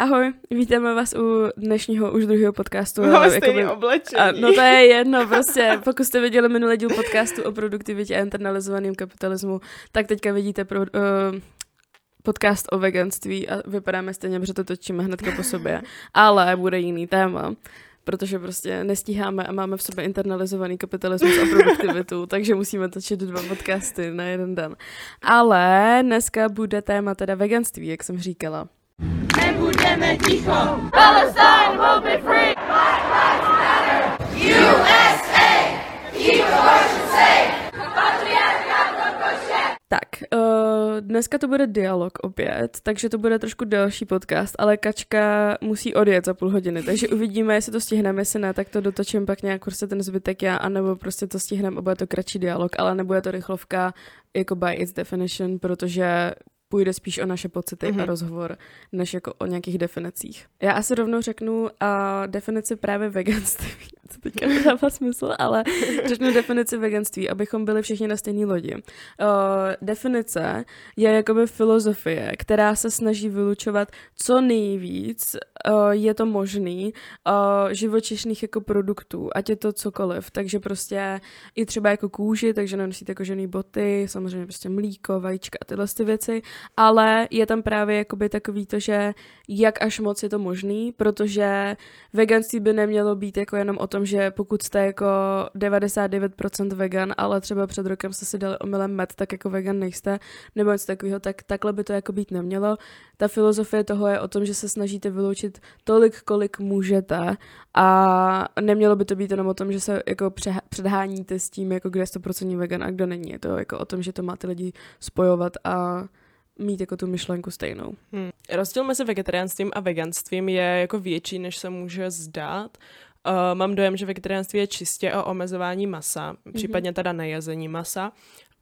Ahoj, vítáme vás u dnešního už druhého podcastu. Máme jakoby, oblečení. A, no to je jedno, prostě pokud jste viděli minulý díl podcastu o produktivitě a internalizovaném kapitalismu, tak teďka vidíte pro, uh, podcast o veganství a vypadáme stejně, protože to točíme hnedka po sobě, ale bude jiný téma protože prostě nestíháme a máme v sobě internalizovaný kapitalismus a produktivitu, takže musíme točit dva podcasty na jeden den. Ale dneska bude téma teda veganství, jak jsem říkala. Nebudeme ticho. Palestine will be free. Black lives matter. USA. Keep abortion safe. Tak, uh, dneska to bude dialog opět, takže to bude trošku delší podcast, ale Kačka musí odjet za půl hodiny, takže uvidíme, jestli to stihneme, jestli ne, tak to dotočím pak nějak prostě ten zbytek já, anebo prostě to stihneme a bude to kratší dialog, ale nebude to rychlovka jako by its definition, protože půjde spíš o naše pocity mm-hmm. a mhm. rozhovor, než jako o nějakých definicích. Já asi rovnou řeknu uh, definici právě veganství, co teďka nedává smysl, ale řeknu definici veganství, abychom byli všichni na stejné lodi. Uh, definice je jakoby filozofie, která se snaží vylučovat co nejvíc uh, je to možný uh, živočišných jako produktů, ať je to cokoliv, takže prostě i třeba jako kůži, takže nenosíte kožený boty, samozřejmě prostě mlíko, vajíčka a tyhle ty věci, ale je tam právě jakoby takový to, že jak až moc je to možný, protože veganství by nemělo být jako jenom o tom, že pokud jste jako 99% vegan, ale třeba před rokem jste si dali omylem med, tak jako vegan nejste, nebo něco takového, tak takhle by to jako být nemělo. Ta filozofie toho je o tom, že se snažíte vyloučit tolik, kolik můžete a nemělo by to být jenom o tom, že se jako předháníte s tím, jako kde je 100% vegan a kdo není. Je to jako o tom, že to máte lidi spojovat a mít jako tu myšlenku stejnou. Hmm. Rozdíl mezi vegetariánstvím a veganstvím je jako větší, než se může zdát. Uh, mám dojem, že vegetariánství je čistě o omezování masa, mm-hmm. případně teda nejezení masa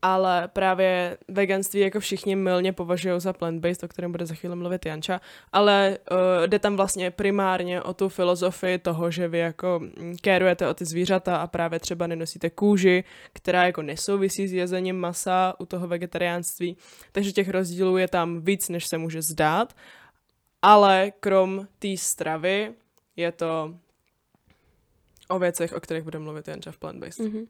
ale právě veganství jako všichni milně považují za plant-based, o kterém bude za chvíli mluvit Janča, ale uh, jde tam vlastně primárně o tu filozofii toho, že vy jako mm, kérujete o ty zvířata a právě třeba nenosíte kůži, která jako nesouvisí s jezením masa u toho vegetariánství, takže těch rozdílů je tam víc, než se může zdát, ale krom té stravy je to o věcech, o kterých bude mluvit Janča v plant-based. Mm-hmm.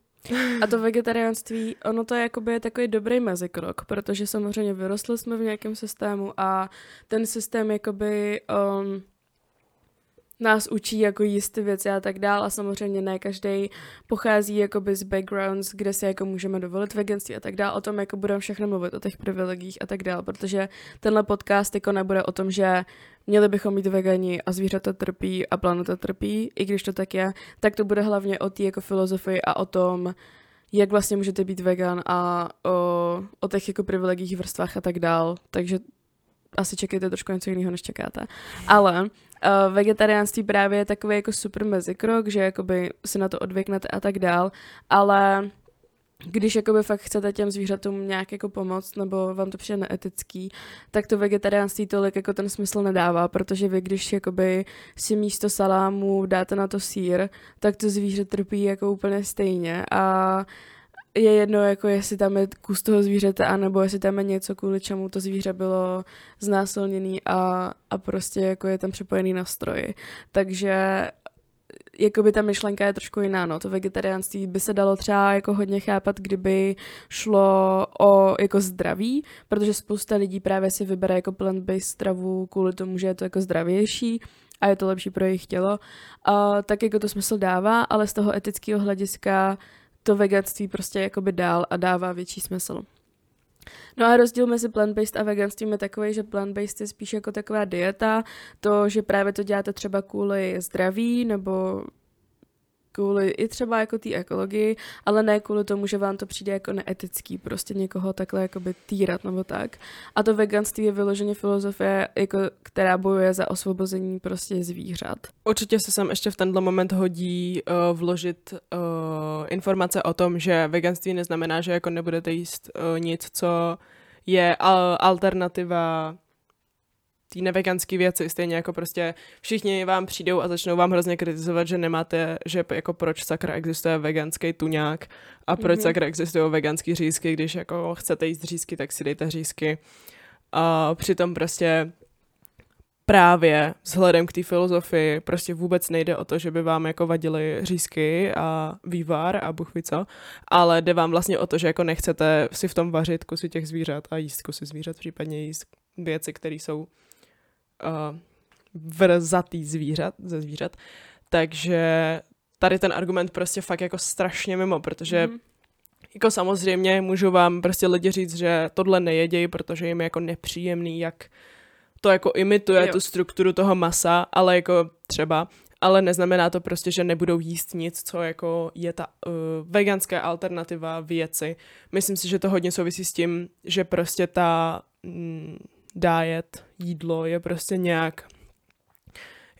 A to vegetariánství, ono to je jakoby takový dobrý mezikrok, protože samozřejmě vyrostli jsme v nějakém systému a ten systém jakoby um, nás učí jako jíst ty věci a tak dál a samozřejmě ne každý pochází jakoby z backgrounds, kde si jako můžeme dovolit veganství a tak dál. O tom jako budeme všechno mluvit, o těch privilegiích a tak dál, protože tenhle podcast jako nebude o tom, že měli bychom být vegani a zvířata trpí a planeta trpí, i když to tak je, tak to bude hlavně o té jako filozofii a o tom, jak vlastně můžete být vegan a o, o těch jako privilegích vrstvách a tak dál. Takže asi čekejte trošku něco jiného, než čekáte. Ale uh, vegetariánství právě je takový jako super mezikrok, že jakoby si na to odvyknete a tak dál, ale když jakoby fakt chcete těm zvířatům nějak jako pomoct, nebo vám to přijde neetický, tak to vegetariánství tolik jako ten smysl nedává, protože vy, když jakoby si místo salámu dáte na to sír, tak to zvíře trpí jako úplně stejně. A je jedno, jako jestli tam je kus toho zvířete, anebo jestli tam je něco, kvůli čemu to zvíře bylo znásilněný a, a prostě jako je tam připojený na stroji. Takže jakoby ta myšlenka je trošku jiná, no. To vegetariánství by se dalo třeba jako hodně chápat, kdyby šlo o jako zdraví, protože spousta lidí právě si vybere jako plant-based stravu kvůli tomu, že je to jako zdravější a je to lepší pro jejich tělo. A tak jako to smysl dává, ale z toho etického hlediska to veganství prostě jakoby dál a dává větší smysl. No a rozdíl mezi plant-based a veganstvím je takový, že plant-based je spíš jako taková dieta, to, že právě to děláte třeba kvůli zdraví nebo kvůli i třeba jako té ekologii, ale ne kvůli tomu, že vám to přijde jako neetický, prostě někoho takhle jako by týrat nebo tak. A to veganství je vyloženě filozofie, jako, která bojuje za osvobození prostě zvířat. Určitě se sem ještě v tenhle moment hodí uh, vložit uh, informace o tom, že veganství neznamená, že jako nebudete jíst uh, nic, co je al- alternativa té neveganské věci, stejně jako prostě všichni vám přijdou a začnou vám hrozně kritizovat, že nemáte, že jako proč sakra existuje veganský tuňák a proč mm-hmm. sakra existují veganský řízky, když jako chcete jíst řízky, tak si dejte řízky. A přitom prostě právě vzhledem k té filozofii prostě vůbec nejde o to, že by vám jako vadily řízky a vývar a buch co, ale jde vám vlastně o to, že jako nechcete si v tom vařit kusy těch zvířat a jíst kusy zvířat, případně jíst věci, které jsou uh, vrzatý zvířat, ze zvířat. Takže tady ten argument prostě fakt jako strašně mimo, protože mm. jako samozřejmě můžu vám prostě lidi říct, že tohle nejedějí, protože jim je jako nepříjemný, jak to jako imituje jo. tu strukturu toho masa, ale jako třeba, ale neznamená to prostě, že nebudou jíst nic, co jako je ta uh, veganská alternativa věci. Myslím si, že to hodně souvisí s tím, že prostě ta mm, diet, jídlo je prostě nějak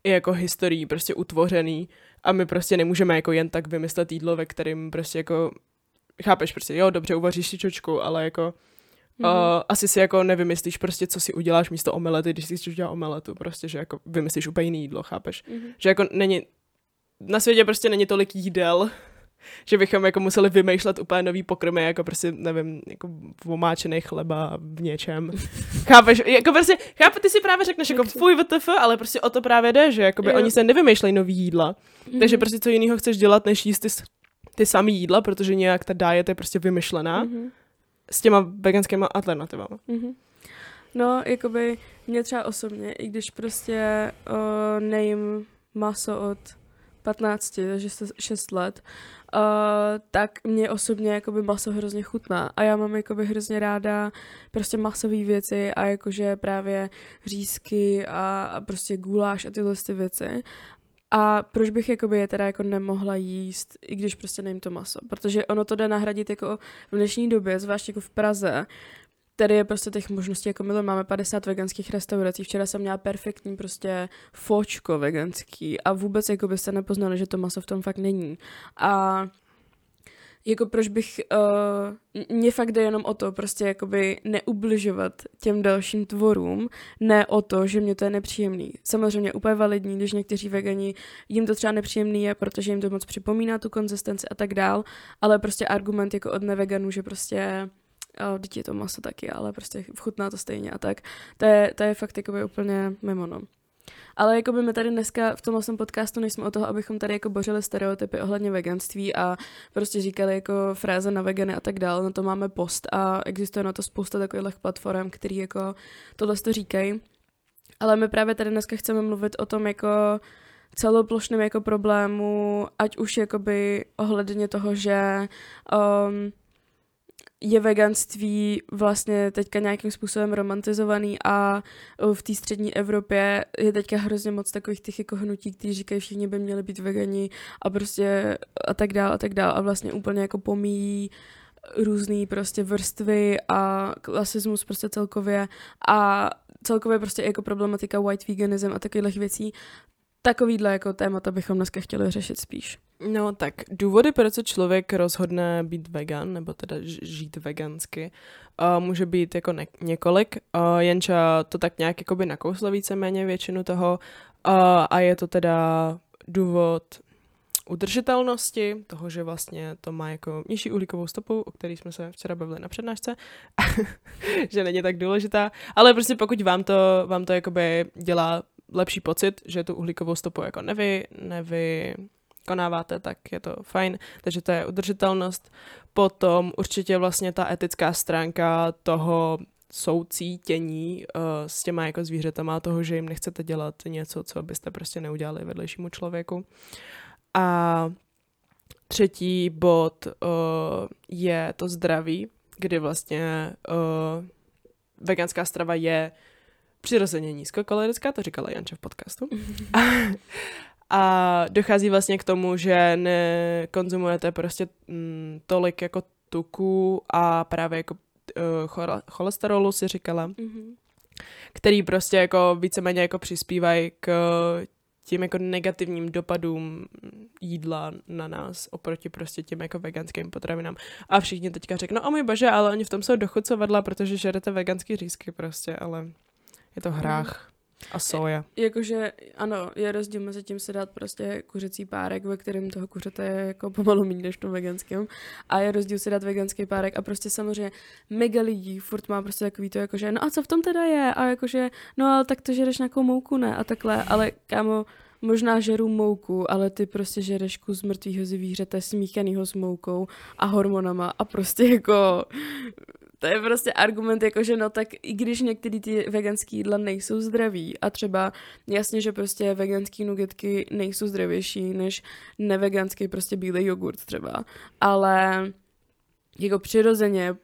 i jako historií prostě utvořený a my prostě nemůžeme jako jen tak vymyslet jídlo, ve kterým prostě jako chápeš prostě, jo, dobře, uvaříš si čočku, ale jako Mm-hmm. Uh, asi si jako nevymyslíš prostě, co si uděláš místo omelety, když si chceš udělat omeletu, prostě, že jako vymyslíš úplně jiný jídlo, chápeš? Mm-hmm. Že jako není, na světě prostě není tolik jídel, že bychom jako museli vymýšlet úplně nový pokrmy, jako prostě, nevím, jako omáčený chleba v něčem. Chápeš? Jako prostě, chápu, ty si právě řekneš jako fuj VTF, ale prostě o to právě jde, že jakoby oni se nevymýšlejí nový jídla. Mm-hmm. Takže prostě co jiného chceš dělat, než jíst ty, ty samý jídla, protože nějak ta diet je prostě vymyšlená. Mm-hmm s těma veganskými alternativami. Mm-hmm. No, jakoby mě třeba osobně, i když prostě uh, nejím maso od 15, takže 6 let, uh, tak mě osobně jakoby maso hrozně chutná a já mám jakoby hrozně ráda prostě masové věci a jakože právě řízky a, a prostě guláš a tyhle ty věci a proč bych jakoby je teda jako nemohla jíst, i když prostě nejím to maso? Protože ono to jde nahradit jako v dnešní době, zvlášť jako v Praze, Tady je prostě těch možností, jako my to máme 50 veganských restaurací. Včera jsem měla perfektní prostě fočko veganský a vůbec jako byste nepoznali, že to maso v tom fakt není. A jako proč bych, uh, mě fakt jde jenom o to, prostě jakoby neubližovat těm dalším tvorům, ne o to, že mě to je nepříjemný. Samozřejmě úplně validní, když někteří vegani, jim to třeba nepříjemný je, protože jim to moc připomíná tu konzistenci a tak dál, ale prostě argument jako od neveganů, že prostě oh, je to maso taky, ale prostě chutná to stejně a tak, to je, to je fakt jakoby úplně mimo, no. Ale jako by my tady dneska v tomhle podcastu nejsme o toho, abychom tady jako bořili stereotypy ohledně veganství a prostě říkali jako fráze na vegany a tak dále. Na to máme post a existuje na to spousta takových platform, který jako tohle to říkají. Ale my právě tady dneska chceme mluvit o tom jako celoplošném jako problému, ať už jakoby ohledně toho, že um, je veganství vlastně teďka nějakým způsobem romantizovaný a v té střední Evropě je teďka hrozně moc takových těch jako hnutí, kteří říkají, všichni by měli být vegani a prostě a tak dál a tak dál. A vlastně úplně jako pomíjí různý prostě vrstvy a klasismus prostě celkově. A celkově prostě jako problematika white veganism a takových věcí takovýhle jako témata bychom dneska chtěli řešit spíš. No tak důvody, proč se člověk rozhodne být vegan, nebo teda žít vegansky, uh, může být jako ne- několik, uh, jenže to tak nějak jakoby nakouslo víceméně většinu toho. Uh, a je to teda důvod udržitelnosti, toho, že vlastně to má jako nižší uhlíkovou stopu, o který jsme se včera bavili na přednášce, že není tak důležitá, ale prostě pokud vám to, vám to jakoby dělá lepší pocit, že tu uhlíkovou stopu jako nevy, nevy konáváte, tak je to fajn. Takže to je udržitelnost. Potom určitě vlastně ta etická stránka toho soucítění uh, s těma jako zvířatama, toho, že jim nechcete dělat něco, co byste prostě neudělali vedlejšímu člověku. A třetí bod uh, je to zdraví, kdy vlastně uh, veganská strava je přirozeně nízkokalorická, to říkala Janče v podcastu. a dochází vlastně k tomu, že nekonzumujete prostě mm, tolik jako tuku a právě jako uh, cholesterolu si říkala, mm-hmm. který prostě jako víceméně jako přispívají k tím jako negativním dopadům jídla na nás oproti prostě těm jako veganským potravinám. A všichni teďka řeknou, o můj bože, ale oni v tom jsou dochucovadla, protože žerete veganský řízky prostě, ale je to hrách. A soja. Jakože, ano, je rozdíl mezi tím se dát prostě kuřecí párek, ve kterém toho kuřete je jako pomalu méně než v tom veganském. A je rozdíl si dát veganský párek a prostě samozřejmě mega lidí furt má prostě takový to, jakože, no a co v tom teda je? A jakože, no ale tak to žereš nějakou mouku, ne? A takhle, ale kámo, možná žeru mouku, ale ty prostě žereš kus mrtvýho zvířete smíchanýho s moukou a hormonama a prostě jako to je prostě argument, jako že no tak i když některé ty veganské jídla nejsou zdraví a třeba jasně, že prostě veganské nugetky nejsou zdravější než neveganský prostě bílý jogurt třeba, ale jako přirozeně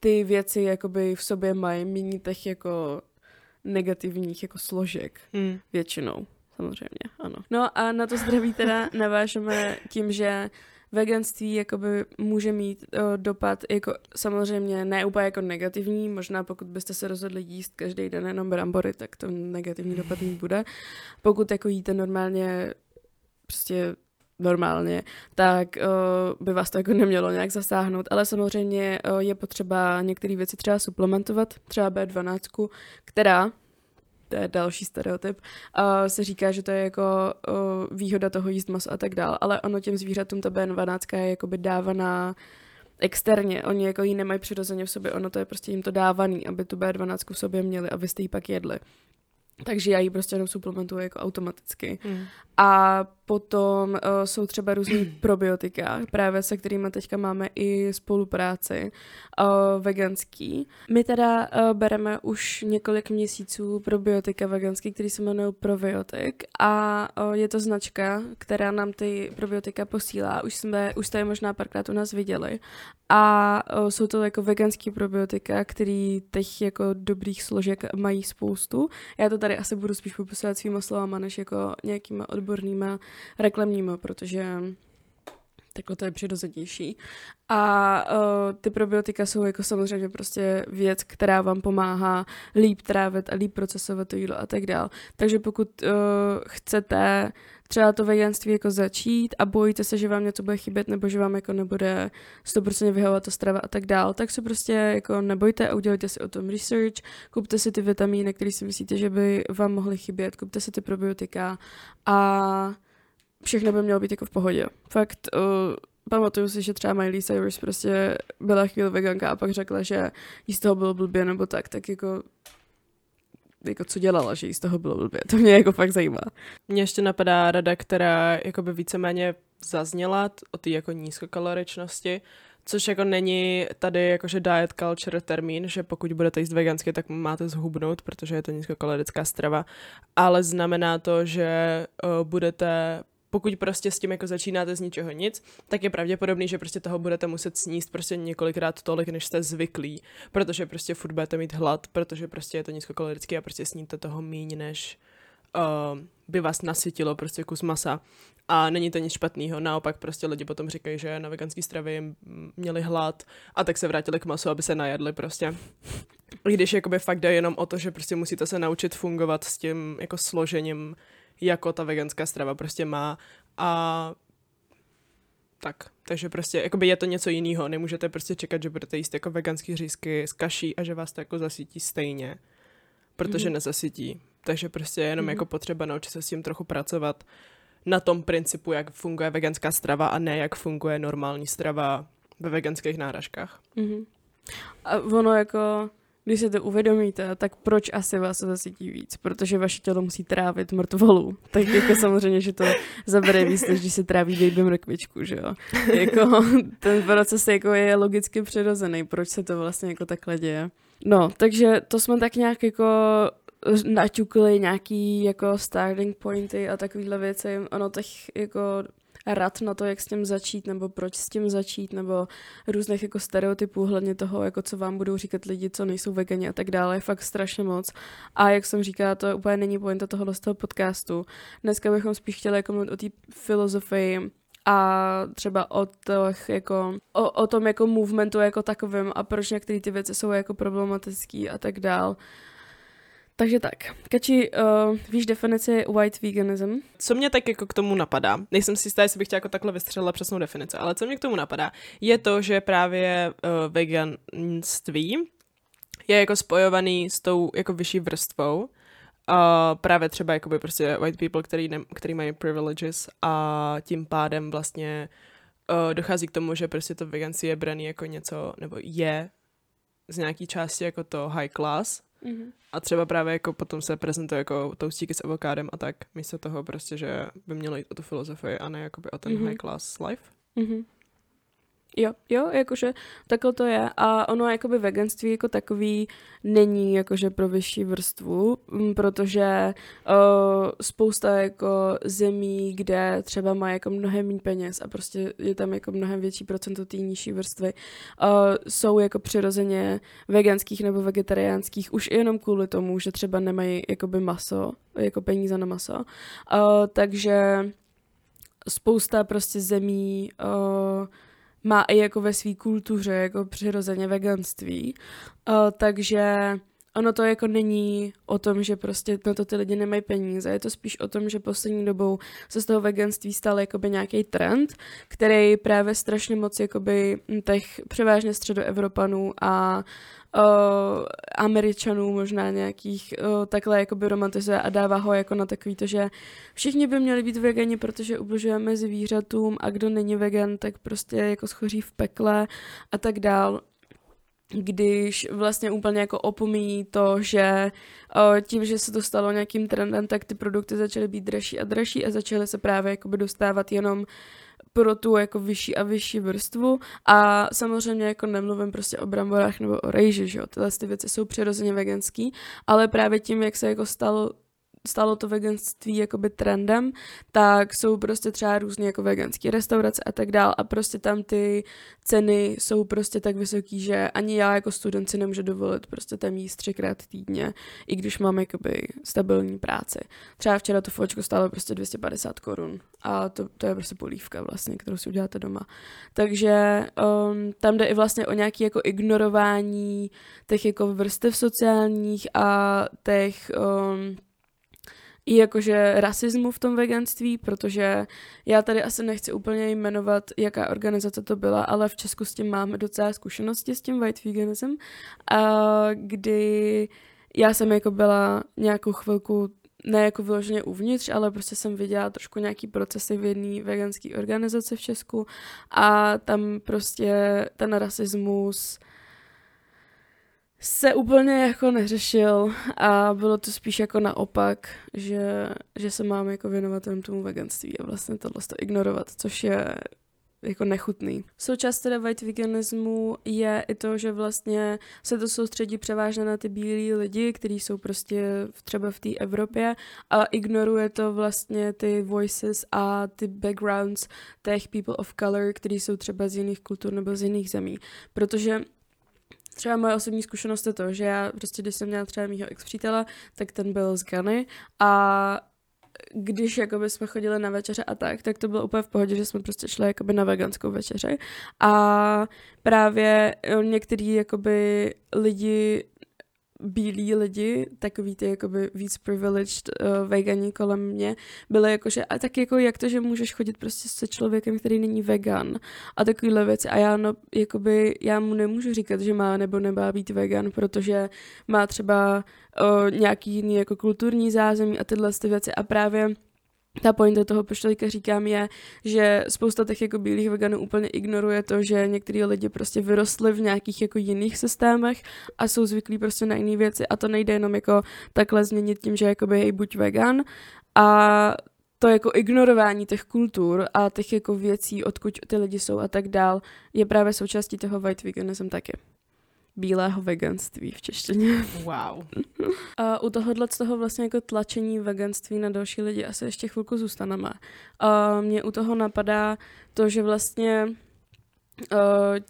ty věci jakoby v sobě mají méně těch jako negativních jako složek hmm. většinou samozřejmě, ano. No a na to zdraví teda navážeme tím, že veganství jakoby může mít uh, dopad jako samozřejmě ne úplně jako negativní, možná pokud byste se rozhodli jíst každý den jenom brambory, tak to negativní dopad mít bude. Pokud jako jíte normálně prostě normálně, tak uh, by vás to jako nemělo nějak zasáhnout, ale samozřejmě uh, je potřeba některé věci třeba suplementovat, třeba B12, která to je další stereotyp, uh, se říká, že to je jako uh, výhoda toho jíst maso a tak dál, ale ono těm zvířatům ta B12 je jakoby dávaná externě, oni jako ji nemají přirozeně v sobě, ono to je prostě jim to dávaný, aby tu B12 v sobě měli a vy jste ji pak jedli. Takže já ji prostě jenom suplementuji jako automaticky. Mm. A potom uh, jsou třeba různý probiotika, právě se kterými teďka máme i spolupráci uh, veganský. My teda uh, bereme už několik měsíců probiotika veganský, který se jmenují Probiotik a uh, je to značka, která nám ty probiotika posílá. Už jsme, už jste je možná párkrát u nás viděli. A uh, jsou to jako veganský probiotika, který teď jako dobrých složek mají spoustu. Já to tady asi budu spíš popisovat svýma slovama, než jako nějakýma odbornýma reklamníma, protože takhle to je přirozenější. A uh, ty probiotika jsou jako samozřejmě prostě věc, která vám pomáhá líp trávit a líp procesovat to jídlo a tak dál. Takže pokud uh, chcete třeba to veganství jako začít a bojíte se, že vám něco bude chybět nebo že vám jako nebude 100% vyhovovat to strava a tak dál, tak se prostě jako nebojte a udělejte si o tom research, kupte si ty vitamíny, které si myslíte, že by vám mohly chybět, kupte si ty probiotika a všechno by mělo být jako v pohodě. Fakt, uh, pamatuju si, že třeba Miley Cyrus prostě byla chvíli veganka a pak řekla, že jí z toho bylo blbě nebo tak, tak jako jako co dělala, že jí z toho bylo blbě. To mě jako fakt zajímá. Mně ještě napadá rada, která jako by víceméně zazněla o té jako nízkokaloričnosti, což jako není tady jakože diet culture termín, že pokud budete jíst vegansky, tak máte zhubnout, protože je to nízkokalorická strava, ale znamená to, že uh, budete pokud prostě s tím jako začínáte z ničeho nic, tak je pravděpodobný, že prostě toho budete muset sníst prostě několikrát tolik, než jste zvyklí, protože prostě furt budete mít hlad, protože prostě je to nízkokalorické a prostě sníte toho míň, než uh, by vás nasytilo prostě kus masa. A není to nic špatného, naopak prostě lidi potom říkají, že na veganské stravě měli hlad a tak se vrátili k masu, aby se najedli prostě. Když jakoby fakt jde jenom o to, že prostě musíte se naučit fungovat s tím jako složením jako ta veganská strava prostě má a tak, takže prostě jakoby je to něco jiného, nemůžete prostě čekat, že budete jíst jako veganský řízky s kaší a že vás to jako zasytí stejně, protože mm-hmm. nezasytí. Takže prostě je jenom mm-hmm. jako potřeba naučit se s tím trochu pracovat na tom principu, jak funguje veganská strava a ne jak funguje normální strava ve veganských náražkách. Mm-hmm. A ono jako když si to uvědomíte, tak proč asi vás to zasytí víc? Protože vaše tělo musí trávit mrtvolu. Tak jako samozřejmě, že to zabere víc, než když se tráví baby mrkvičku, že jo? Jako, ten proces jako je logicky přirozený, proč se to vlastně jako takhle děje. No, takže to jsme tak nějak jako naťukli nějaký jako starting pointy a takovýhle věci. Ono těch jako rad na to, jak s tím začít, nebo proč s tím začít, nebo různých jako stereotypů, hlavně toho, jako co vám budou říkat lidi, co nejsou vegani a tak dále, je fakt strašně moc. A jak jsem říkala, to úplně není pointa tohohle z toho podcastu. Dneska bychom spíš chtěli jako mluvit o té filozofii a třeba o, těch, jako, o, o tom jako movementu jako takovým a proč některé ty věci jsou jako problematické a tak dál. Takže tak, Kači, uh, víš definici white veganism? Co mě tak jako k tomu napadá, nejsem si jistá, jestli bych chtěla jako takhle vystřelila přesnou definici, ale co mě k tomu napadá, je to, že právě uh, veganství je jako spojovaný s tou jako vyšší vrstvou, a právě třeba jakoby prostě white people, který, ne, který mají privileges a tím pádem vlastně uh, dochází k tomu, že prostě to veganství je braný jako něco, nebo je z nějaký části jako to high class mm-hmm. a třeba právě jako potom se prezentuje jako toustíky s avokádem a tak, místo toho prostě, že by mělo jít o tu filozofii a ne jakoby o ten mm-hmm. high class life. Mm-hmm. Jo, jo, jakože takhle to je a ono jakoby veganství jako takový není jakože pro vyšší vrstvu, mm, protože uh, spousta jako zemí, kde třeba má jako mnohem méně peněz a prostě je tam jako mnohem větší procento té nižší vrstvy, uh, jsou jako přirozeně veganských nebo vegetariánských už jenom kvůli tomu, že třeba nemají jakoby maso, jako peníze na maso. Uh, takže spousta prostě zemí uh, má i jako ve své kultuře jako přirozeně veganství. Uh, takže ono to jako není o tom, že prostě na to ty lidi nemají peníze, je to spíš o tom, že poslední dobou se z toho veganství stal jakoby nějaký trend, který právě strašně moc jakoby těch převážně středoevropanů a uh, Američanů možná nějakých uh, takhle jakoby romantizuje a dává ho jako na takový to, že všichni by měli být vegani, protože ubližujeme zvířatům a kdo není vegan, tak prostě jako schoří v pekle a tak dál když vlastně úplně jako opomíjí to, že uh, tím, že se to stalo nějakým trendem, tak ty produkty začaly být dražší a dražší a začaly se právě jakoby dostávat jenom pro tu jako vyšší a vyšší vrstvu. A samozřejmě jako nemluvím prostě o bramborách nebo o rejži, že jo, tyhle ty věci jsou přirozeně veganský, ale právě tím, jak se jako stalo stalo to veganství jakoby trendem, tak jsou prostě třeba různé jako veganské restaurace a tak dál a prostě tam ty ceny jsou prostě tak vysoký, že ani já jako student si nemůžu dovolit prostě tam jíst třikrát týdně, i když mám jakoby stabilní práci. Třeba včera to fočko stálo prostě 250 korun a to, to je prostě polívka vlastně, kterou si uděláte doma. Takže um, tam jde i vlastně o nějaké jako ignorování těch jako vrstev sociálních a těch um, i jakože rasismu v tom veganství, protože já tady asi nechci úplně jmenovat, jaká organizace to byla, ale v Česku s tím máme docela zkušenosti s tím white veganism, a kdy já jsem jako byla nějakou chvilku ne jako vyloženě uvnitř, ale prostě jsem viděla trošku nějaký procesy v jedné veganské organizaci v Česku a tam prostě ten rasismus se úplně jako neřešil a bylo to spíš jako naopak, že, že se máme jako věnovat jen tomu veganství a vlastně tohle to ignorovat, což je jako nechutný. Součást teda white veganismu je i to, že vlastně se to soustředí převážně na ty bílí lidi, kteří jsou prostě třeba v té Evropě a ignoruje to vlastně ty voices a ty backgrounds těch people of color, kteří jsou třeba z jiných kultur nebo z jiných zemí. Protože třeba moje osobní zkušenost je to, že já prostě, když jsem měla třeba mýho ex přítele, tak ten byl z Gany a když jakoby jsme chodili na večeře a tak, tak to bylo úplně v pohodě, že jsme prostě šli jakoby na veganskou večeři. A právě některý jakoby lidi bílí lidi, takový ty jakoby víc privileged uh, vegani kolem mě, byly jakože, a tak jako jak to, že můžeš chodit prostě se člověkem, který není vegan a takovýhle věci. A já no, jakoby, já mu nemůžu říkat, že má nebo nemá být vegan, protože má třeba uh, nějaký jiný jako kulturní zázemí a tyhle ty věci. A právě ta pointa toho, proč teďka říkám, je, že spousta těch jako bílých veganů úplně ignoruje to, že některý lidi prostě vyrostli v nějakých jako jiných systémech a jsou zvyklí prostě na jiné věci. A to nejde jenom jako takhle změnit tím, že jakoby hej, buď vegan a to jako ignorování těch kultur a těch jako věcí, odkud ty lidi jsou a tak dál, je právě součástí toho white veganism taky bílého veganství v češtině. Wow. A u tohohle z toho vlastně jako tlačení veganství na další lidi asi ještě chvilku zůstaneme. A mě u toho napadá to, že vlastně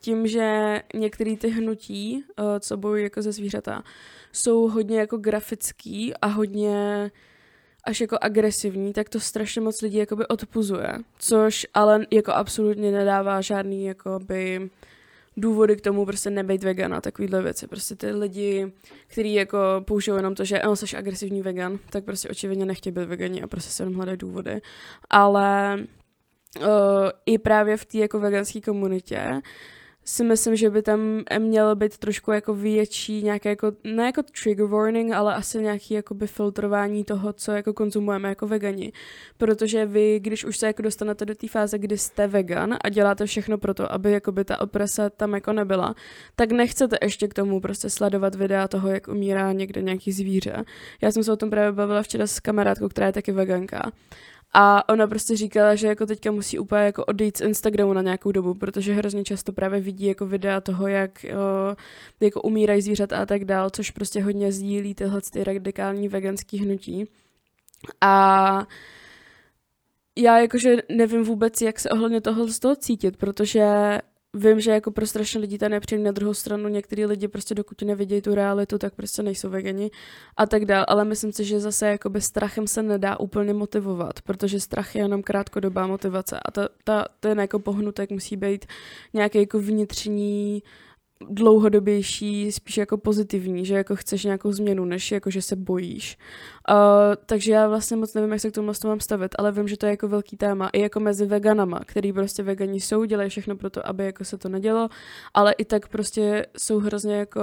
tím, že některé ty hnutí, co bojují jako ze zvířata, jsou hodně jako grafický a hodně až jako agresivní, tak to strašně moc lidí jakoby odpuzuje, což ale jako absolutně nedává žádný jakoby důvody k tomu prostě nebejt vegan a takovýhle věci. Prostě ty lidi, kteří jako použijou jenom to, že on jsi agresivní vegan, tak prostě očividně nechtějí být vegani a prostě se jenom hledají důvody. Ale uh, i právě v té jako veganské komunitě si myslím, že by tam mělo být trošku jako větší nějaké jako, ne jako trigger warning, ale asi nějaký jakoby filtrování toho, co jako konzumujeme jako vegani. Protože vy, když už se jako dostanete do té fáze, kdy jste vegan a děláte všechno pro to, aby jakoby ta opresa tam jako nebyla, tak nechcete ještě k tomu prostě sledovat videa toho, jak umírá někde nějaký zvíře. Já jsem se o tom právě bavila včera s kamarádkou, která je taky veganka. A ona prostě říkala, že jako teďka musí úplně jako odejít z Instagramu na nějakou dobu, protože hrozně často právě vidí jako videa toho, jak o, jako umírají zvířata a tak dál, což prostě hodně sdílí tyhle ty radikální veganský hnutí. A já jakože nevím vůbec, jak se ohledně toho z toho cítit, protože vím, že jako pro strašně lidí to nepříjemné na druhou stranu, některý lidi prostě dokud nevidějí tu realitu, tak prostě nejsou vegani a tak dál, ale myslím si, že zase jakoby strachem se nedá úplně motivovat, protože strach je jenom krátkodobá motivace a ta, ta, ten jako pohnutek musí být nějaký jako vnitřní dlouhodobější, spíš jako pozitivní, že jako chceš nějakou změnu, než jako, že se bojíš. Uh, takže já vlastně moc nevím, jak se k tomu mám stavit, ale vím, že to je jako velký téma, i jako mezi veganama, který prostě vegani jsou, dělají všechno pro to, aby jako se to nedělo, ale i tak prostě jsou hrozně jako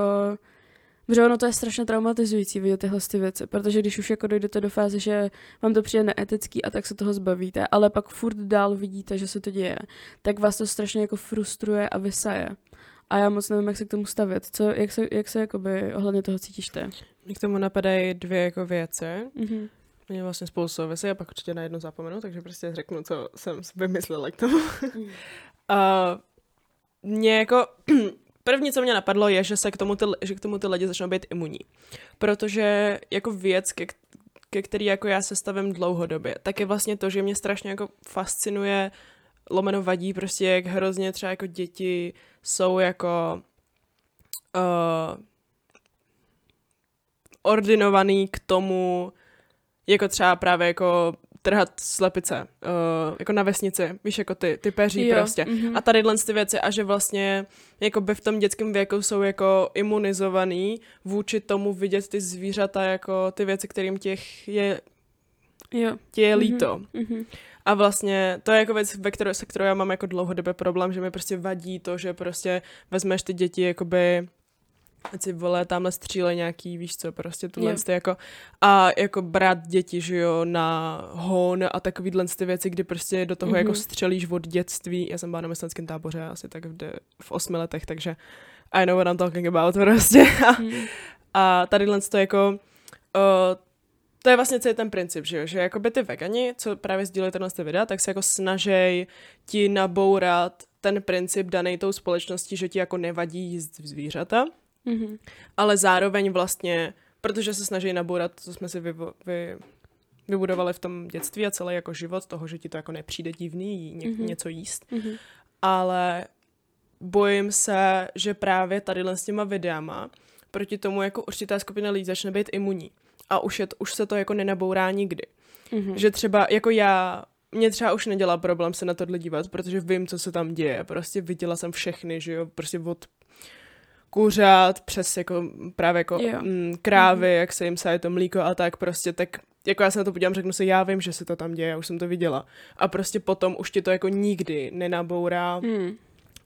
Protože ono to je strašně traumatizující vidět tyhle ty věci, protože když už jako dojdete do fáze, že vám to přijde neetický a tak se toho zbavíte, ale pak furt dál vidíte, že se to děje, tak vás to strašně jako frustruje a vysaje. A já moc nevím, jak se k tomu stavět. Co, jak se, jak se jakoby ohledně toho cítíš ty? Mě k tomu napadají dvě jako věci. Mm-hmm. Mě vlastně spolu souvisí a pak určitě na jednu zapomenu, takže prostě řeknu, co jsem vymyslela k tomu. Mm. uh, mě jako... První, co mě napadlo, je, že se k tomu ty, že k tomu ty lidi začnou být imunní. Protože jako věc, ke, ke který jako já se stavím dlouhodobě, tak je vlastně to, že mě strašně jako fascinuje lomeno vadí prostě, jak hrozně třeba jako děti jsou jako uh, ordinovaný k tomu, jako třeba právě jako trhat slepice, uh, jako na vesnici, víš, jako ty, ty peří jo, prostě. Mm-hmm. A tady ty věci a že vlastně jako by v tom dětském věku jsou jako imunizovaný vůči tomu vidět ty zvířata jako ty věci, kterým těch je jo. ti je líto. Mm-hmm. A vlastně to je jako věc, ve kterou, se kterou já mám jako dlouhodobě problém, že mi prostě vadí to, že prostě vezmeš ty děti jakoby ať si vole, tamhle stříle nějaký, víš co, prostě tuhle yeah. jako a jako brát děti, že jo, na hon a takovýhle ty věci, kdy prostě do toho mm-hmm. jako mhm. střelíš od dětství. Já jsem byla na myslenském táboře asi tak v, de, v osmi letech, takže I know what I'm talking about prostě. Mm. a tadyhle to jako uh, to je vlastně celý ten princip, že jo? že jako by ty vegani, co právě sdílejí tenhle ty videa, tak se jako snaží ti nabourat ten princip daný tou společností, že ti jako nevadí jíst zvířata, mm-hmm. ale zároveň vlastně, protože se snaží nabourat, co jsme si vy, vy, vybudovali v tom dětství a celý jako život toho, že ti to jako nepřijde divný ně, mm-hmm. něco jíst, mm-hmm. ale bojím se, že právě tady s těma videama proti tomu jako určitá skupina lidí začne být imunní a už, je to, už se to jako nenabourá nikdy. Mm-hmm. Že třeba jako já, mě třeba už nedělá problém se na tohle dívat, protože vím, co se tam děje. Prostě viděla jsem všechny, že jo, prostě od kuřat přes jako právě jako yeah. mm, krávy, mm-hmm. jak se jim saje to mlíko a tak prostě, tak jako já se na to podívám, řeknu si, já vím, že se to tam děje, já už jsem to viděla. A prostě potom už ti to jako nikdy nenabourá mm.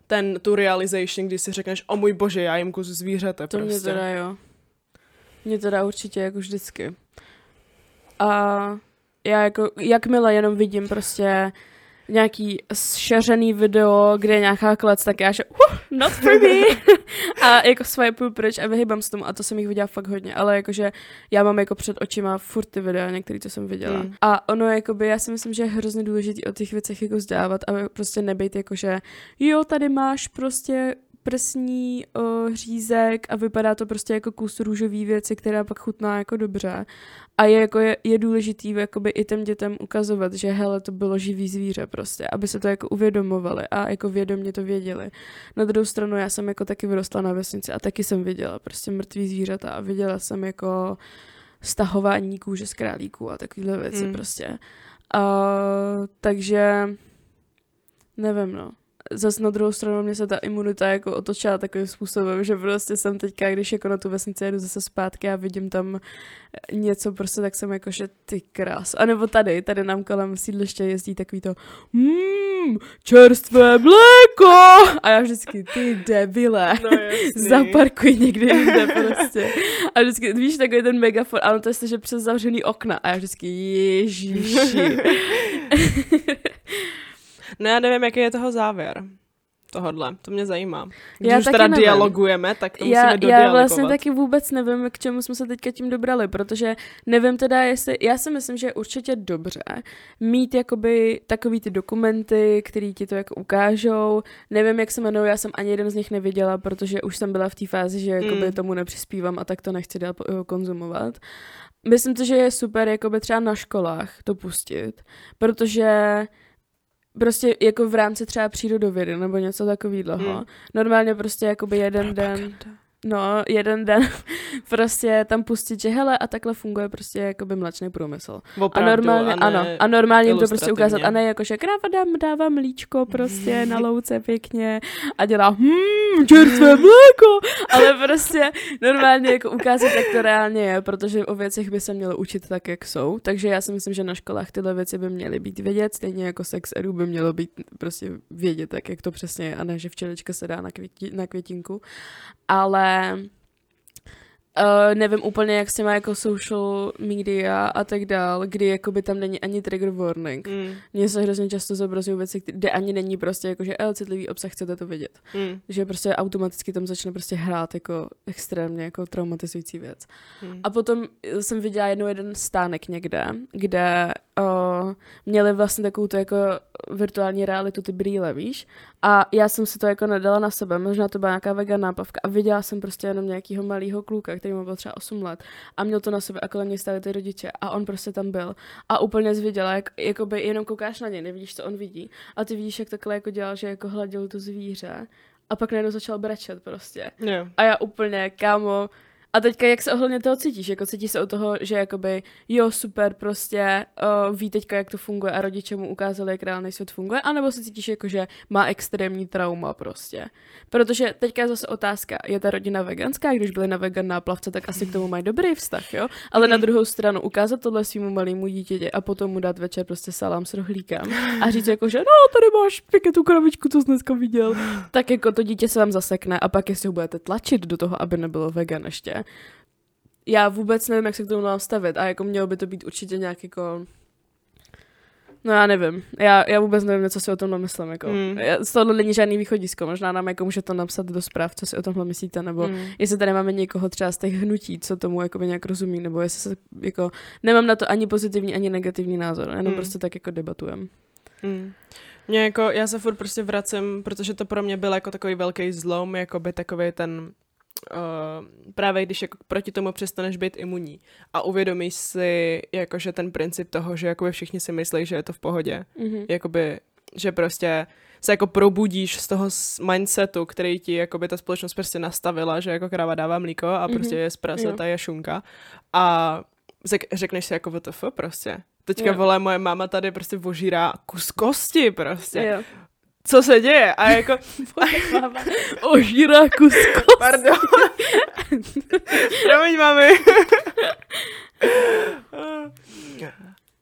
ten, tu realization, kdy si řekneš, o můj bože, já jim kus zvířete to prostě. mě teda jo. Mě teda určitě jako vždycky. A já jako, jakmile jenom vidím prostě nějaký šeřený video, kde je nějaká klec, tak já že uh, not for me. a jako swipe pryč a vyhybám se tomu a to jsem jich viděla fakt hodně, ale jakože já mám jako před očima furt ty videa, některý, co jsem viděla. Mm. A ono jakoby, já si myslím, že je hrozně důležité o těch věcech jako zdávat a prostě nebejt jakože jo, tady máš prostě prsní uh, řízek a vypadá to prostě jako kus růžový věci, která pak chutná jako dobře. A je, jako je, je důležitý jakoby i těm dětem ukazovat, že hele, to bylo živý zvíře prostě, aby se to jako uvědomovali a jako vědomě to věděli. Na druhou stranu já jsem jako taky vyrostla na vesnici a taky jsem viděla prostě mrtvý zvířata a viděla jsem jako stahování kůže z králíků a takovéhle věci mm. prostě. Uh, takže nevím, no zas na druhou stranu mě se ta imunita jako otočila takovým způsobem, že prostě jsem teďka, když jako na tu vesnici jedu zase zpátky a vidím tam něco prostě, tak jsem jako, že ty krás. A nebo tady, tady nám kolem sídliště jezdí takový to mmm, čerstvé mléko! A já vždycky, ty debile, No, zaparkuj někdy jinde prostě. A vždycky, víš, takový ten megafon, ano, to je že přes zavřený okna. A já vždycky, ježíši. no já nevím, jaký je toho závěr. Tohodle, to mě zajímá. Když Já už teda nevím. dialogujeme, tak to já, musíme já vlastně taky vůbec nevím, k čemu jsme se teďka tím dobrali, protože nevím teda, jestli, já si myslím, že je určitě dobře mít jakoby takový ty dokumenty, který ti to jako ukážou. Nevím, jak se jmenují, já jsem ani jeden z nich neviděla, protože už jsem byla v té fázi, že jakoby Mm. tomu nepřispívám a tak to nechci dál konzumovat. Myslím si, že je super jakoby třeba na školách to pustit, protože prostě jako v rámci třeba přírodovědy nebo něco takového. Mm. Normálně prostě jakoby jeden den, no, jeden den prostě tam pustit, že hele, a takhle funguje prostě jakoby mlečný průmysl. Opravdu, a normálně, a ano, a normálně jim to prostě ukázat, a ne jako, že kráva dám, dává mlíčko prostě na louce pěkně a dělá hmm, čerstvé mléko, ale prostě normálně jako ukázat, jak to reálně je, protože o věcech by se mělo učit tak, jak jsou, takže já si myslím, že na školách tyhle věci by měly být vědět, stejně jako sex edu by mělo být prostě vědět tak, jak to přesně je, a ne, že včelička se dá na, květi, na květinku, ale Uh, nevím úplně, jak s těma jako social media a tak dál, kdy jakoby tam není ani trigger warning. Mm, Mně se hrozně často zobrazují věci, kde ani není prostě jako, že "Eh, citlivý obsah chcete to vidět. mm, Že prostě automaticky tam začne prostě hrát jako extrémně jako traumatizující věc. mm. A potom jsem viděla jednou jeden stánek někde, kde uh, měli vlastně takovou tu jako virtuální realitu, ty brýle, víš? A já jsem si to jako nedala na sebe, možná to byla nějaká vegan nápavka a viděla jsem prostě jenom nějakého malého kluka, který mu byl třeba 8 let a měl to na sebe a kolem něj stáli ty rodiče a on prostě tam byl a úplně zviděla, jak, jakoby jenom koukáš na něj, nevidíš, co on vidí a ty vidíš, jak takhle jako dělal, že jako hladil to zvíře a pak najednou začal brečet prostě. Jo. A já úplně, kámo, a teďka jak se ohledně toho cítíš? Jako cítíš se od toho, že jakoby, jo, super, prostě uh, ví teďka, jak to funguje a rodiče mu ukázali, jak reálný svět funguje, anebo se cítíš jako, že má extrémní trauma prostě. Protože teďka je zase otázka, je ta rodina veganská, když byli na vegan náplavce, tak asi k tomu mají dobrý vztah, jo? Ale na Mhm. druhou stranu ukázat tohle svýmu malému dítěti a potom mu dát večer prostě salám s rohlíkem a říct jako, že no, tady máš pěkně tu kravičku, co jsi dneska viděl, tak jako to dítě se vám zasekne a pak jestli ho budete tlačit do toho, aby nebylo vegan ještě. Já vůbec nevím, jak se k tomu mám stavit a jako mělo by to být určitě nějak jako... No já nevím. Já, já vůbec nevím, co si o tomhle myslím. Jako. Mm. Z tohohle není žádný východisko. Možná nám jako můžete napsat do zpráv, co si o tomhle myslíte, nebo mm. Jestli tady máme někoho třeba z těch hnutí, co tomu jako nějak rozumí, nebo jestli se jako... Nemám na to ani pozitivní, ani negativní názor. Jenom mm. prostě tak jako debatujem. Mm. Mě jako, já se furt prostě vracím, protože to pro mě byl jako takový velký zlom, jako by takový ten, uh, právě když jako proti tomu přestaneš být imunní a uvědomíš si, jakože ten princip toho, že jakoby všichni si myslí, že je to v pohodě, Mm-hmm. jakoby, že prostě se jako probudíš z toho mindsetu, který ti jakoby ta společnost prostě nastavila, že jako kráva dává mlíko a Mhm. prostě je z prase, Jo. ta je šunka a řek, řekneš si jako WTF prostě. Teďka Jo. vole, moje máma tady prostě vožírá kus kosti prostě. Jo. Co se děje? A jako, Ožírá kusko. pardon. Promiň, mami.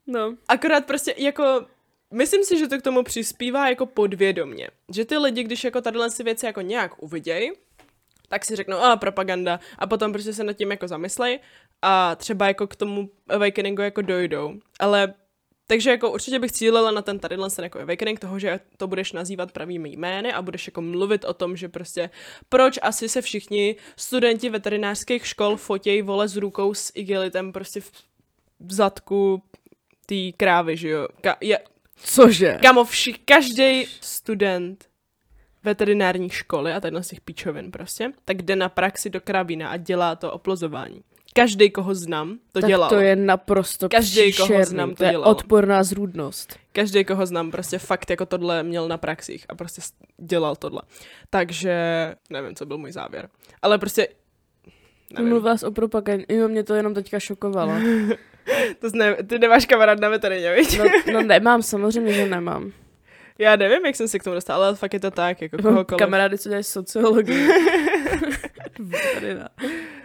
No. Akorát prostě jako Myslím si, že to k tomu přispívá jako podvědomně. Že ty lidi, když jako tadyhle si věci jako nějak uvidějí, tak si řeknou, a propaganda, a potom prostě se nad tím jako zamyslej a třeba jako k tomu awakeningu jako dojdou. Ale takže jako určitě bych cílila na ten tadyhle ten jako awakening toho, že to budeš nazývat pravými jmény a budeš jako mluvit o tom, že prostě proč asi se všichni studenti veterinářských škol fotějí vole s rukou s igelitem prostě v zadku té krávy, že jo. Ka- je, Cože? Kamo, vši, každý student veterinární školy a tady z těch píčovin prostě, tak jde na praxi do kravína a dělá to oplozování. Každý, koho znám, to tak dělal. to je naprosto Každý, koho příšerný. znám, to to je dělal. odporná zrůdnost. Každý, koho znám, prostě fakt jako tohle měl na praxích a prostě dělal tohle. Takže nevím, co byl můj závěr. Ale prostě nevím. Mluvila jsi o propagandě, jo, mě to jenom teďka šokovalo. To zne, ty nemáš kamarád na veterině, viď? No, no nemám, samozřejmě, že nemám. Já nevím, jak jsem se k tomu dostala, ale fakt je to tak, jako kohokoliv. Kamarády, co dělají sociologii. Tady na.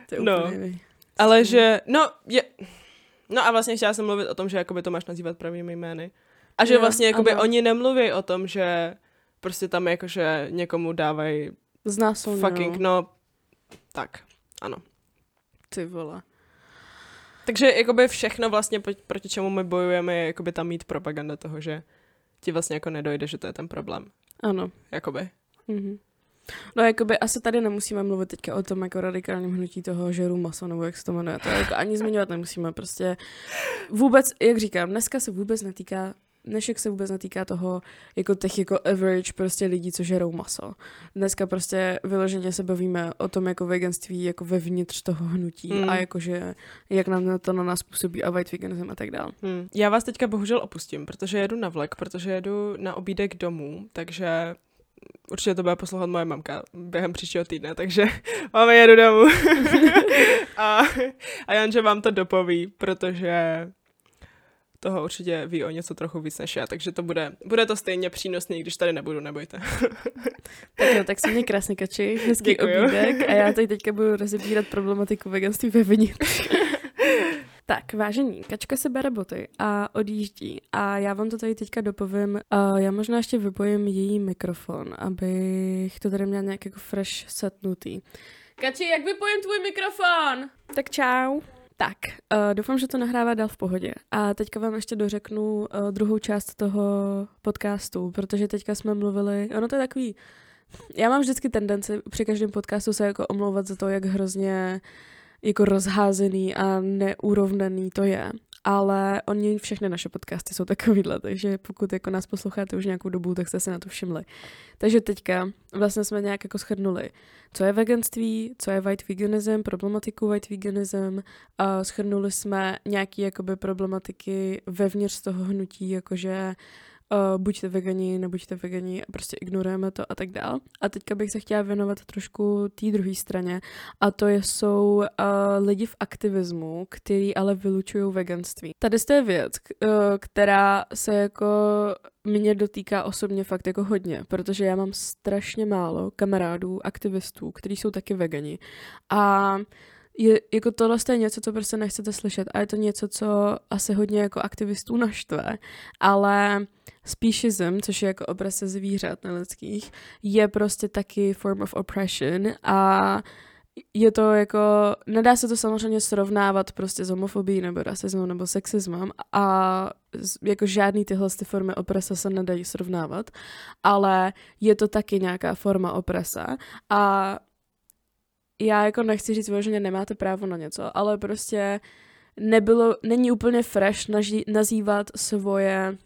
To je No. úplně. Ale že, no, je, no a vlastně chtěla jsem mluvit o tom, že jakoby to máš nazývat pravými jmény. A že Jo, vlastně jakoby ano. oni nemluví o tom, že prostě tam jakože někomu dávají Znásilňují. fucking, no, tak, ano. Ty vole. Takže jakoby všechno vlastně, proti, proti čemu my bojujeme, je jakoby tam mít propaganda toho, že ti vlastně jako nedojde, že to je ten problém. Ano. Jakoby. Mhm. No, jakoby asi tady nemusíme mluvit teďka o tom jako radikálním hnutí toho žeru maso, nebo jak se to jmenuje. To jako ani zmiňovat nemusíme, prostě vůbec, jak říkám, dneska se vůbec netýká dnešek se vůbec netýká toho, jako těch jako average prostě lidí, co žerou maso. Dneska prostě vyloženě se bavíme o tom jako veganství jako vevnitř toho hnutí Mm. a jakože jak nám to na nás působí a white veganism a tak dále. Hmm. Já vás teďka bohužel opustím, protože jedu na vlek, protože jedu na obídek domů, takže určitě to bude poslouchat moje mamka během příštího týdne, takže máme jedu domů. a, a Janže vám to dopoví, protože toho určitě ví o něco trochu víc než já, takže to bude, bude to stejně přínosný, když tady nebudu, nebojte. Tak jo, tak se mě krásně kači, hezký Děkuju. obídek a já tady teďka budu rozebírat problematiku veganství vevnitř. Tak, vážení, Kačka se bere boty a odjíždí a já vám to tady teďka dopovím. A já možná ještě vypojím její mikrofon, abych to tady měla nějak jako fresh setnutý. Kači, jak vypojím tvůj mikrofon? Tak čau. Tak, uh, doufám, že to nahrává dál v pohodě. A teďka vám ještě dořeknu uh, druhou část toho podcastu, protože teďka jsme mluvili, ono to je takový, já mám vždycky tendenci při každém podcastu se jako omlouvat za to, jak hrozně jako rozházený a neúrovnený to je. Ale oni všechny naše podcasty jsou takovýhle, takže pokud jako nás posloucháte už nějakou dobu, tak jste se na to všimli. Takže teďka vlastně jsme nějak jako shrnuli, co je veganství, co je white veganism, problematiku white veganism, a shrnuli jsme jakoby problematiky vevnitř toho hnutí, jakože uh, buďte vegani, nebuďte vegani, prostě ignorujeme to a tak dál. A teďka bych se chtěla věnovat trošku té druhé straně a to je, jsou uh, lidi v aktivismu, který ale vylučují veganství. Tady je věc, k- uh, která se jako mě dotýká osobně fakt jako hodně, protože já mám strašně málo kamarádů, aktivistů, kteří jsou taky vegani. A je, jako tohle je něco, co prostě nechcete slyšet a je to něco, co asi hodně jako aktivistů naštve, ale speciesm, což je jako oprese zvířat nelidských, je prostě taky form of oppression a je to jako, nedá se to samozřejmě srovnávat prostě s homofobií nebo rasismem nebo sexismem a jako žádný tyhle ty formy oprese se nedají srovnávat, ale je to taky nějaká forma oprese a já jako nechci říct, že nemáte právo na něco, ale prostě nebylo, není úplně fresh naži, nazývat svoje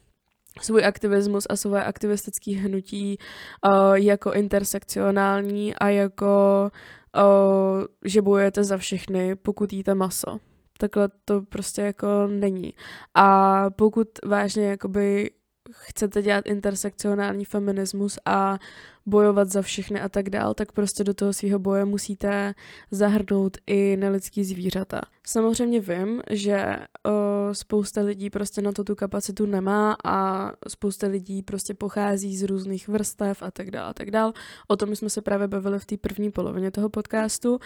svůj aktivismus a svoje aktivistické hnutí uh, jako intersekcionální a jako uh, že bojujete za všechny, pokud jíte maso. Takhle to prostě jako není. A pokud vážně jakoby chcete dělat intersekcionální feminismus a bojovat za všechny a tak dál, tak prostě do toho svého boje musíte zahrnout i nelidský zvířata. Samozřejmě vím, že o, spousta lidí prostě na to tu kapacitu nemá a spousta lidí prostě pochází z různých vrstev a tak dál a tak dál. O tom jsme se právě bavili v té první polovině toho podcastu,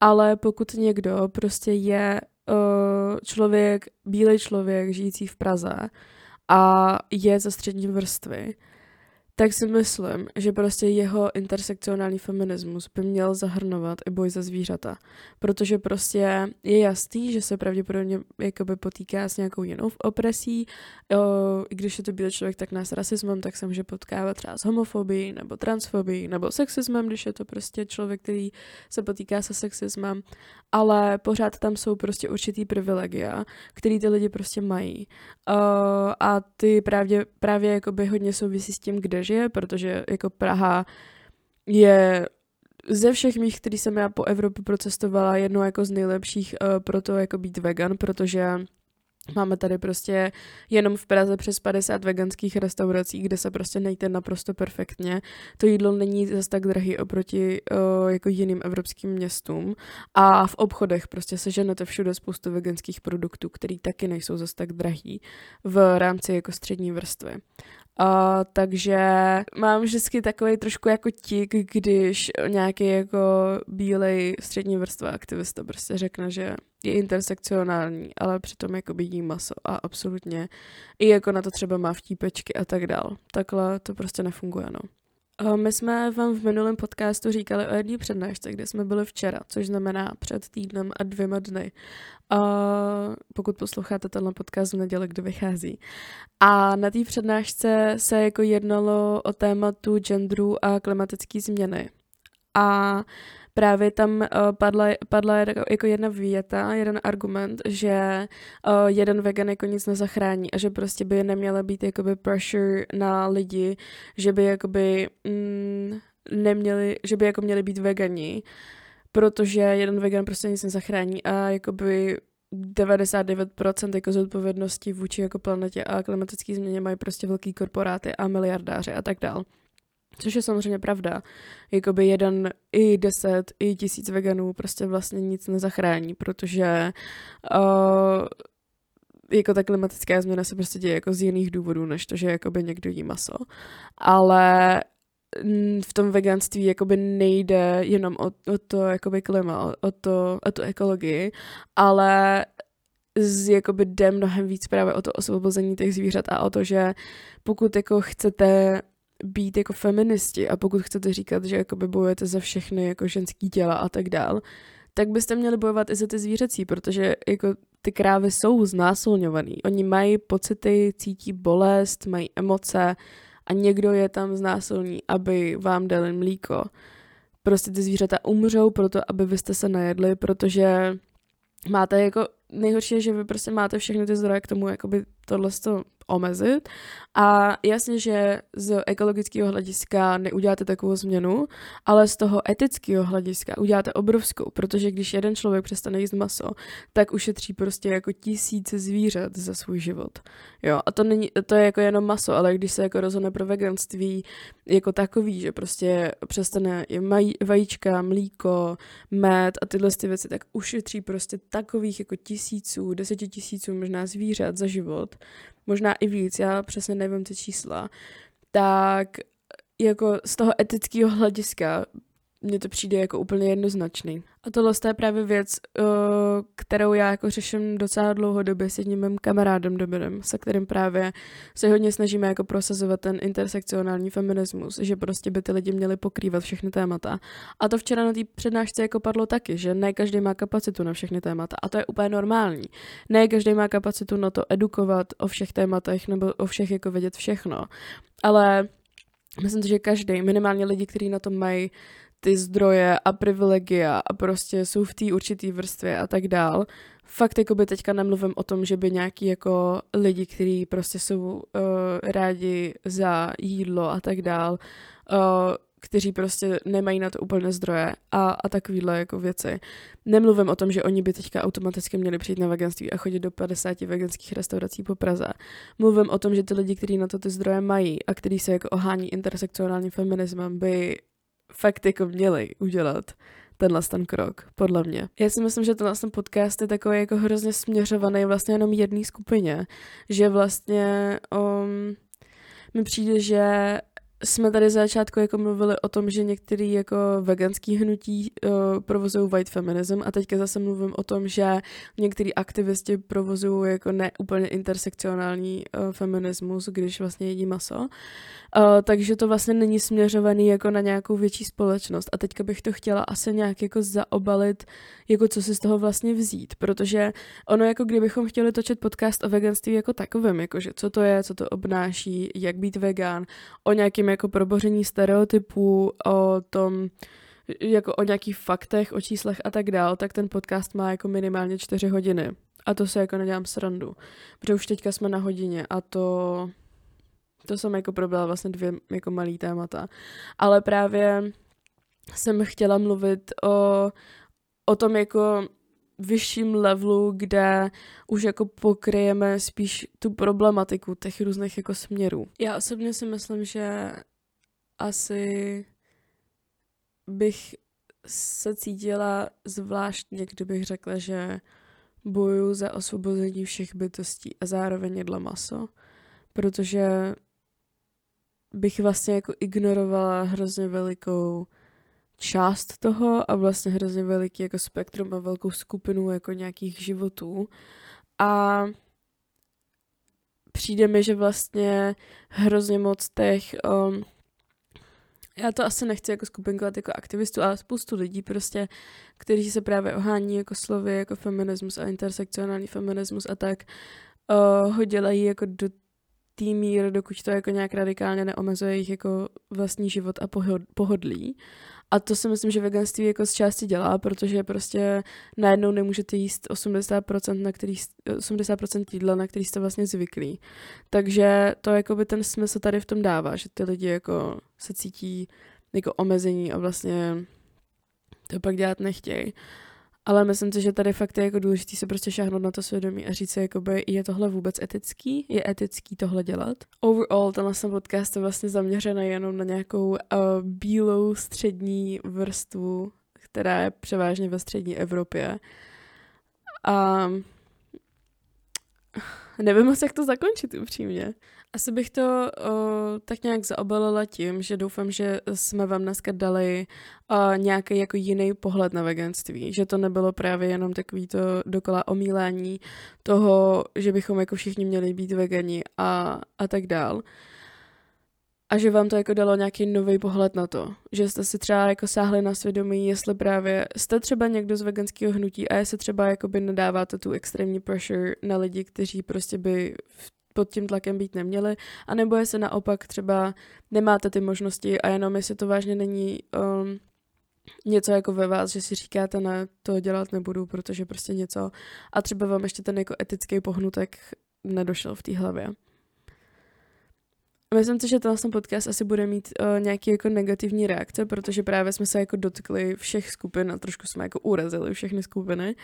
ale pokud někdo prostě je o, člověk, bílej člověk žijící v Praze a je ze střední vrstvy, tak si myslím, že prostě jeho intersekcionální feminismus by měl zahrnovat i boj za zvířata. Protože prostě je jasný, že se pravděpodobně jakoby potýká s nějakou jinou opresí. O, I když je to bílý člověk, tak nás rasismem, tak se může potkávat třeba s homofobií, nebo transfobií, nebo sexismem, když je to prostě člověk, který se potýká se sexismem. Ale pořád tam jsou prostě určitý privilegia, který ty lidi prostě mají. Uh, a ty právě, právě jakoby hodně souvisí s tím, kde žije, protože jako Praha je ze všech mých, který jsem já po Evropě procestovala, jedno jako z nejlepších uh, pro to jako být vegan, protože Máme tady prostě jenom v Praze přes 50 veganských restaurací, kde se prostě nejde naprosto perfektně. To jídlo není zase tak drahý oproti uh, jako jiným evropským městům. A v obchodech prostě seženete všude spoustu veganských produktů, které taky nejsou zase tak drahý v rámci jako střední vrstvy. Uh, takže mám vždycky takový trošku jako tik, když nějaký jako bílej střední vrstva aktivista prostě řekne, že je intersekcionální, ale přitom jako jí maso a absolutně i jako na to třeba má vtípečky a tak dál. Takhle to prostě nefunguje, no. My jsme vám v minulém podcastu říkali o jedné přednášce, kde jsme byli včera, což znamená před týdnem a dvěma dny. A pokud posloucháte tenhle podcast v neděli, kdy vychází. A na té přednášce se jako jednalo o tématu genderu a klimatické změny. A právě tam uh, padla, padla jako jedna věta, jeden argument, že uh, jeden vegan jako nic nezachrání a že prostě by neměla být jakoby pressure na lidi, že by jakoby mm, neměli, že by jako měli být vegani, protože jeden vegan prostě nic nezachrání a jakoby 99% jako zodpovědnosti vůči jako planetě a klimatické změně mají prostě velký korporáty a miliardáři a tak dál. Což je samozřejmě pravda. Jakoby jeden i deset, i tisíc veganů prostě vlastně nic nezachrání, protože uh, jako ta klimatická změna se prostě děje jako z jiných důvodů, než to, že jakoby někdo jí maso. Ale v tom veganství jakoby nejde jenom o, o to jakoby klima, o, o, to, o tu ekologii, ale z, jakoby jde mnohem víc právě o to osvobození těch zvířat a o to, že pokud jako chcete být jako feministi a pokud chcete říkat, že jakoby bojujete za všechny jako ženský těla a tak dál, tak byste měli bojovat i za ty zvířecí, protože jako ty krávy jsou znásilňovaný. Oni mají pocity, cítí bolest, mají emoce a někdo je tam znásilní, aby vám dali mlíko. Prostě ty zvířata umřou proto, aby vy jste se najedli, protože máte jako, nejhorší že vy prostě máte všechny ty zdroje k tomu, jakoby tohle omezit. A jasně, že z ekologického hlediska neuděláte takovou změnu, ale z toho etického hlediska uděláte obrovskou, protože když jeden člověk přestane jíst maso, tak ušetří prostě jako tisíce zvířat za svůj život. Jo, a to, není, to je jako jenom maso, ale když se jako rozhodne pro veganství jako takový, že prostě přestane je maj, vajíčka, mlíko, med a tyhle ty věci, tak ušetří prostě takových jako tisíců, deseti tisíců možná zvířat za život, možná i víc, já přesně nevím ty čísla, tak jako z toho etického hlediska mně to přijde jako úplně jednoznačný. A tohle je právě věc, uh, kterou já jako řeším docela dlouhodobě s jedním mým kamarádem dobrým, se kterým právě se hodně snažíme jako prosazovat ten intersekcionální feminismus, že prostě by ty lidi měli pokrývat všechny témata. A to včera na té přednášce jako padlo taky, že ne každý má kapacitu na všechny témata a to je úplně normální. Ne každý má kapacitu na to edukovat o všech tématech nebo o všech jako vědět všechno. Ale myslím si, že každý, minimálně lidi, kteří na to mají ty zdroje a privilegia a prostě jsou v té určité vrstvě a tak dál. Fakt jako by teďka nemluvím o tom, že by nějaký jako lidi, kteří prostě jsou uh, rádi za jídlo a tak dál, uh, kteří prostě nemají na to úplně zdroje a, a takovýhle jako věci. Nemluvím o tom, že oni by teďka automaticky měli přijít na veganství a chodit do 50 veganských restaurací po Praze. Mluvím o tom, že ty lidi, kteří na to ty zdroje mají a kteří se jako ohání intersekcionálním feminismem, by fakt jako měli udělat tenhle ten krok, podle mě. Já si myslím, že tenhle ten podcast je takový jako hrozně směřovaný vlastně jenom jedné skupině, že vlastně um, mi přijde, že jsme tady za začátku jako mluvili o tom, že některý jako veganský hnutí uh, provozují white feminism a teďka zase mluvím o tom, že některý aktivisti provozují jako neúplně intersekcionální uh, feminismus, když vlastně jedí maso. Uh, takže to vlastně není směřovaný jako na nějakou větší společnost. A teďka bych to chtěla asi nějak jako zaobalit, jako co si z toho vlastně vzít, protože ono jako kdybychom chtěli točit podcast o veganství jako takovém, jakože co to je, co to obnáší, jak být vegan, o jako proboření stereotypů, o tom, jako o nějakých faktech, o číslech a tak dál, tak ten podcast má jako minimálně čtyři hodiny. A to se jako nedělám srandu. Protože už teďka jsme na hodině a to to jsem jako probrala vlastně dvě jako malý témata. Ale právě jsem chtěla mluvit o, o tom jako vyšším levelu, kde už jako pokryjeme spíš tu problematiku těch různých jako směrů. Já osobně si myslím, že asi bych se cítila zvláštně, kdybych řekla, že bojuju za osvobození všech bytostí a zároveň jedla maso, protože bych vlastně jako ignorovala hrozně velikou část toho a vlastně hrozně veliký jako spektrum a velkou skupinu jako nějakých životů. A přijde mi, že vlastně hrozně moc těch um, já to asi nechci jako skupinkovat jako aktivistů, ale spoustu lidí prostě, kteří se právě ohání jako slovy jako feminismus a intersekcionální feminismus a tak, uh, ho dělají jako do té míry, dokud to jako nějak radikálně neomezuje jejich jako vlastní život a pohodlí. A to si myslím, že veganství jako z části dělá, protože prostě najednou nemůžete jíst 80%, na který, 80% jídla, na který jste vlastně zvyklí. Takže to jako by ten smysl tady v tom dává, že ty lidi jako se cítí jako omezení a vlastně to pak dělat nechtějí. Ale myslím si, že tady fakt je jako důležité se prostě šáhnout na to svědomí a říct si, jakoby, je tohle vůbec etický? Je etický tohle dělat? Overall, tenhle jsem podcast je vlastně zaměřený jenom na nějakou uh, bílou střední vrstvu, která je převážně ve střední Evropě. A nevím moc, jak to zakončit upřímně. Asi bych to uh, tak nějak zaobalila tím, že doufám, že jsme vám dneska dali uh, nějaký jako jiný pohled na veganství, že to nebylo právě jenom takový to dokola omílání toho, že bychom jako všichni měli být vegani a, a tak dál. A že vám to jako dalo nějaký nový pohled na to, že jste si třeba jako sáhli na svědomí, jestli právě jste třeba někdo z veganského hnutí a jestli třeba jakoby nedáváte tu extrémní pressure na lidi, kteří prostě by v pod tím tlakem být neměli, anebo jestli naopak třeba nemáte ty možnosti a jenom jestli to vážně není um, něco jako ve vás, že si říkáte, ne, to dělat nebudu, protože prostě něco a třeba vám ještě ten jako etický pohnutek nedošel v té hlavě. Myslím si, že tenhle podcast asi bude mít uh, nějaký jako negativní reakce, protože právě jsme se jako dotkli všech skupin a trošku jsme jako urazili všechny skupiny,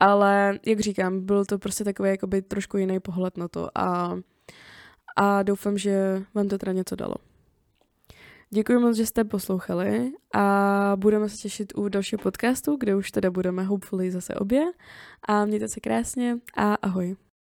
ale jak říkám, byl to prostě takový jakoby trošku jiný pohled na to a, a doufám, že vám to teda něco dalo. Děkuji moc, že jste poslouchali a budeme se těšit u dalšího podcastu, kde už teda budeme hopefully zase obě a mějte se krásně a ahoj.